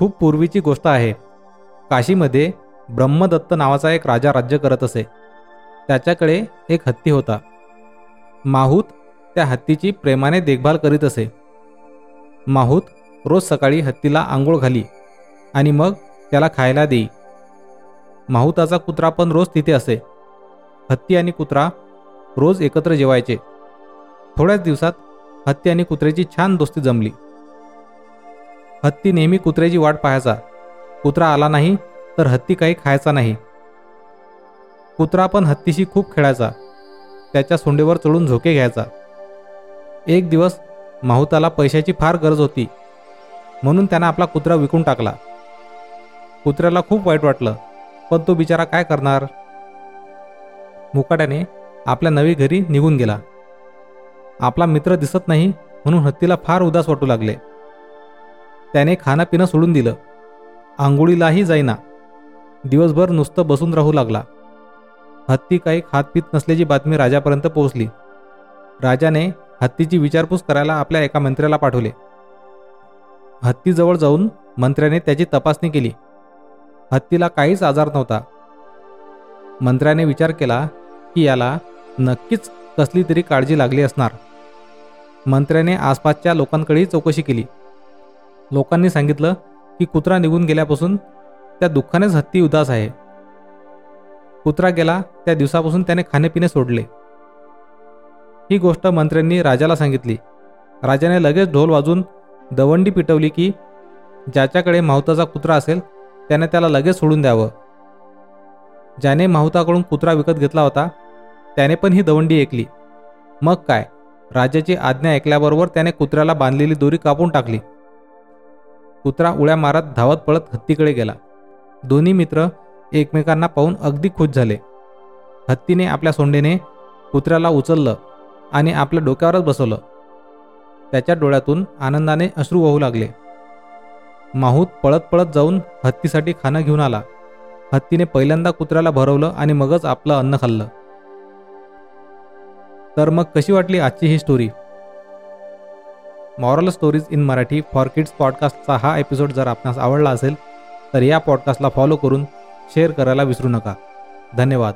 खूप पूर्वीची गोष्ट आहे. काशीमध्ये ब्रह्मदत्त नावाचा एक राजा राज्य करत असे. त्याच्याकडे एक हत्ती होता. माहूत त्या हत्तीची प्रेमाने देखभाल करीत असे. माहूत रोज सकाळी हत्तीला आंघोळ घाली आणि मग त्याला खायला देई. माहुताचा कुत्रा पण रोज तिथे असे. हत्ती आणि कुत्रा रोज एकत्र जेवायचे. थोड्याच दिवसात हत्ती आणि कुत्र्याची छान दोस्ती जमली. हत्ती नेहमी कुत्र्याची वाट पाहायचा. कुत्रा आला नाही तर हत्ती काही खायचा नाही. कुत्रा पण हत्तीशी खूप खेळायचा. त्याच्या सोंडेवर चढून झोके घ्यायचा. एक दिवस माहुताला पैशाची फार गरज होती. म्हणून त्यानं आपला कुत्रा विकून टाकला. कुत्र्याला खूप वाईट वाटलं पण तो बिचारा काय करणार? मुकाट्याने आपल्या नवी घरी निघून गेला. आपला मित्र दिसत नाही म्हणून हत्तीला फार उदास वाटू लागले. त्याने खाणं पिणं सोडून दिलं. आंघोळीलाही जाईना. दिवसभर नुसतं बसून राहू लागला. हत्ती काही खात पित नसल्याची बातमी राजापर्यंत पोहोचली. राजाने हत्तीची विचारपूस करायला आपल्या एका मंत्र्याला पाठवले. हत्तीजवळ जाऊन मंत्र्याने त्याची तपासणी केली. हत्तीला काहीच आजार नव्हता. मंत्र्याने विचार केला की याला नक्कीच कसली तरी काळजी लागली असणार. मंत्र्याने आसपासच्या लोकांकडेही चौकशी केली. लोकांनी सांगितलं की कुत्रा निघून गेल्यापासून त्या दुःखानेच हत्ती उदास आहे. कुत्रा गेला त्या दिवसापासून त्याने खाणेपिणे सोडले. ही गोष्ट मंत्र्यांनी राजाला सांगितली. राजाने लगेच ढोल वाजून दवंडी पिटवली की ज्याच्याकडे माहुताचा कुत्रा असेल त्याने त्याला लगेच सोडून द्यावं. ज्याने माहुताकडून कुत्रा विकत घेतला होता त्याने पण ही दवंडी ऐकली. मग काय? राजाची आज्ञा ऐकल्याबरोबर त्याने कुत्र्याला बांधलेली दोरी कापून टाकली. कुत्रा उड्या मारत धावत पळत हत्तीकडे गेला. दोन्ही मित्र एकमेकांना पाहून अगदी खुश झाले. हत्तीने आपल्या सोंडेने कुत्र्याला उचललं आणि आपल्या डोक्यावरच बसवलं. त्याच्या डोळ्यातून आनंदाने अश्रू वाहू लागले. माहूत पळत पळत जाऊन हत्तीसाठी खाणं घेऊन आला. हत्तीने पहिल्यांदा कुत्र्याला भरवलं आणि मगच आपलं अन्न खाल्लं. तर मग कशी वाटली आजची ही story moral stories in Marathi for kids पॉडकास्टचा हा एपिसोड जर आपणास आवडला असेल तर या पॉडकास्टला फॉलो करून शेअर करायला विसरू नका. धन्यवाद.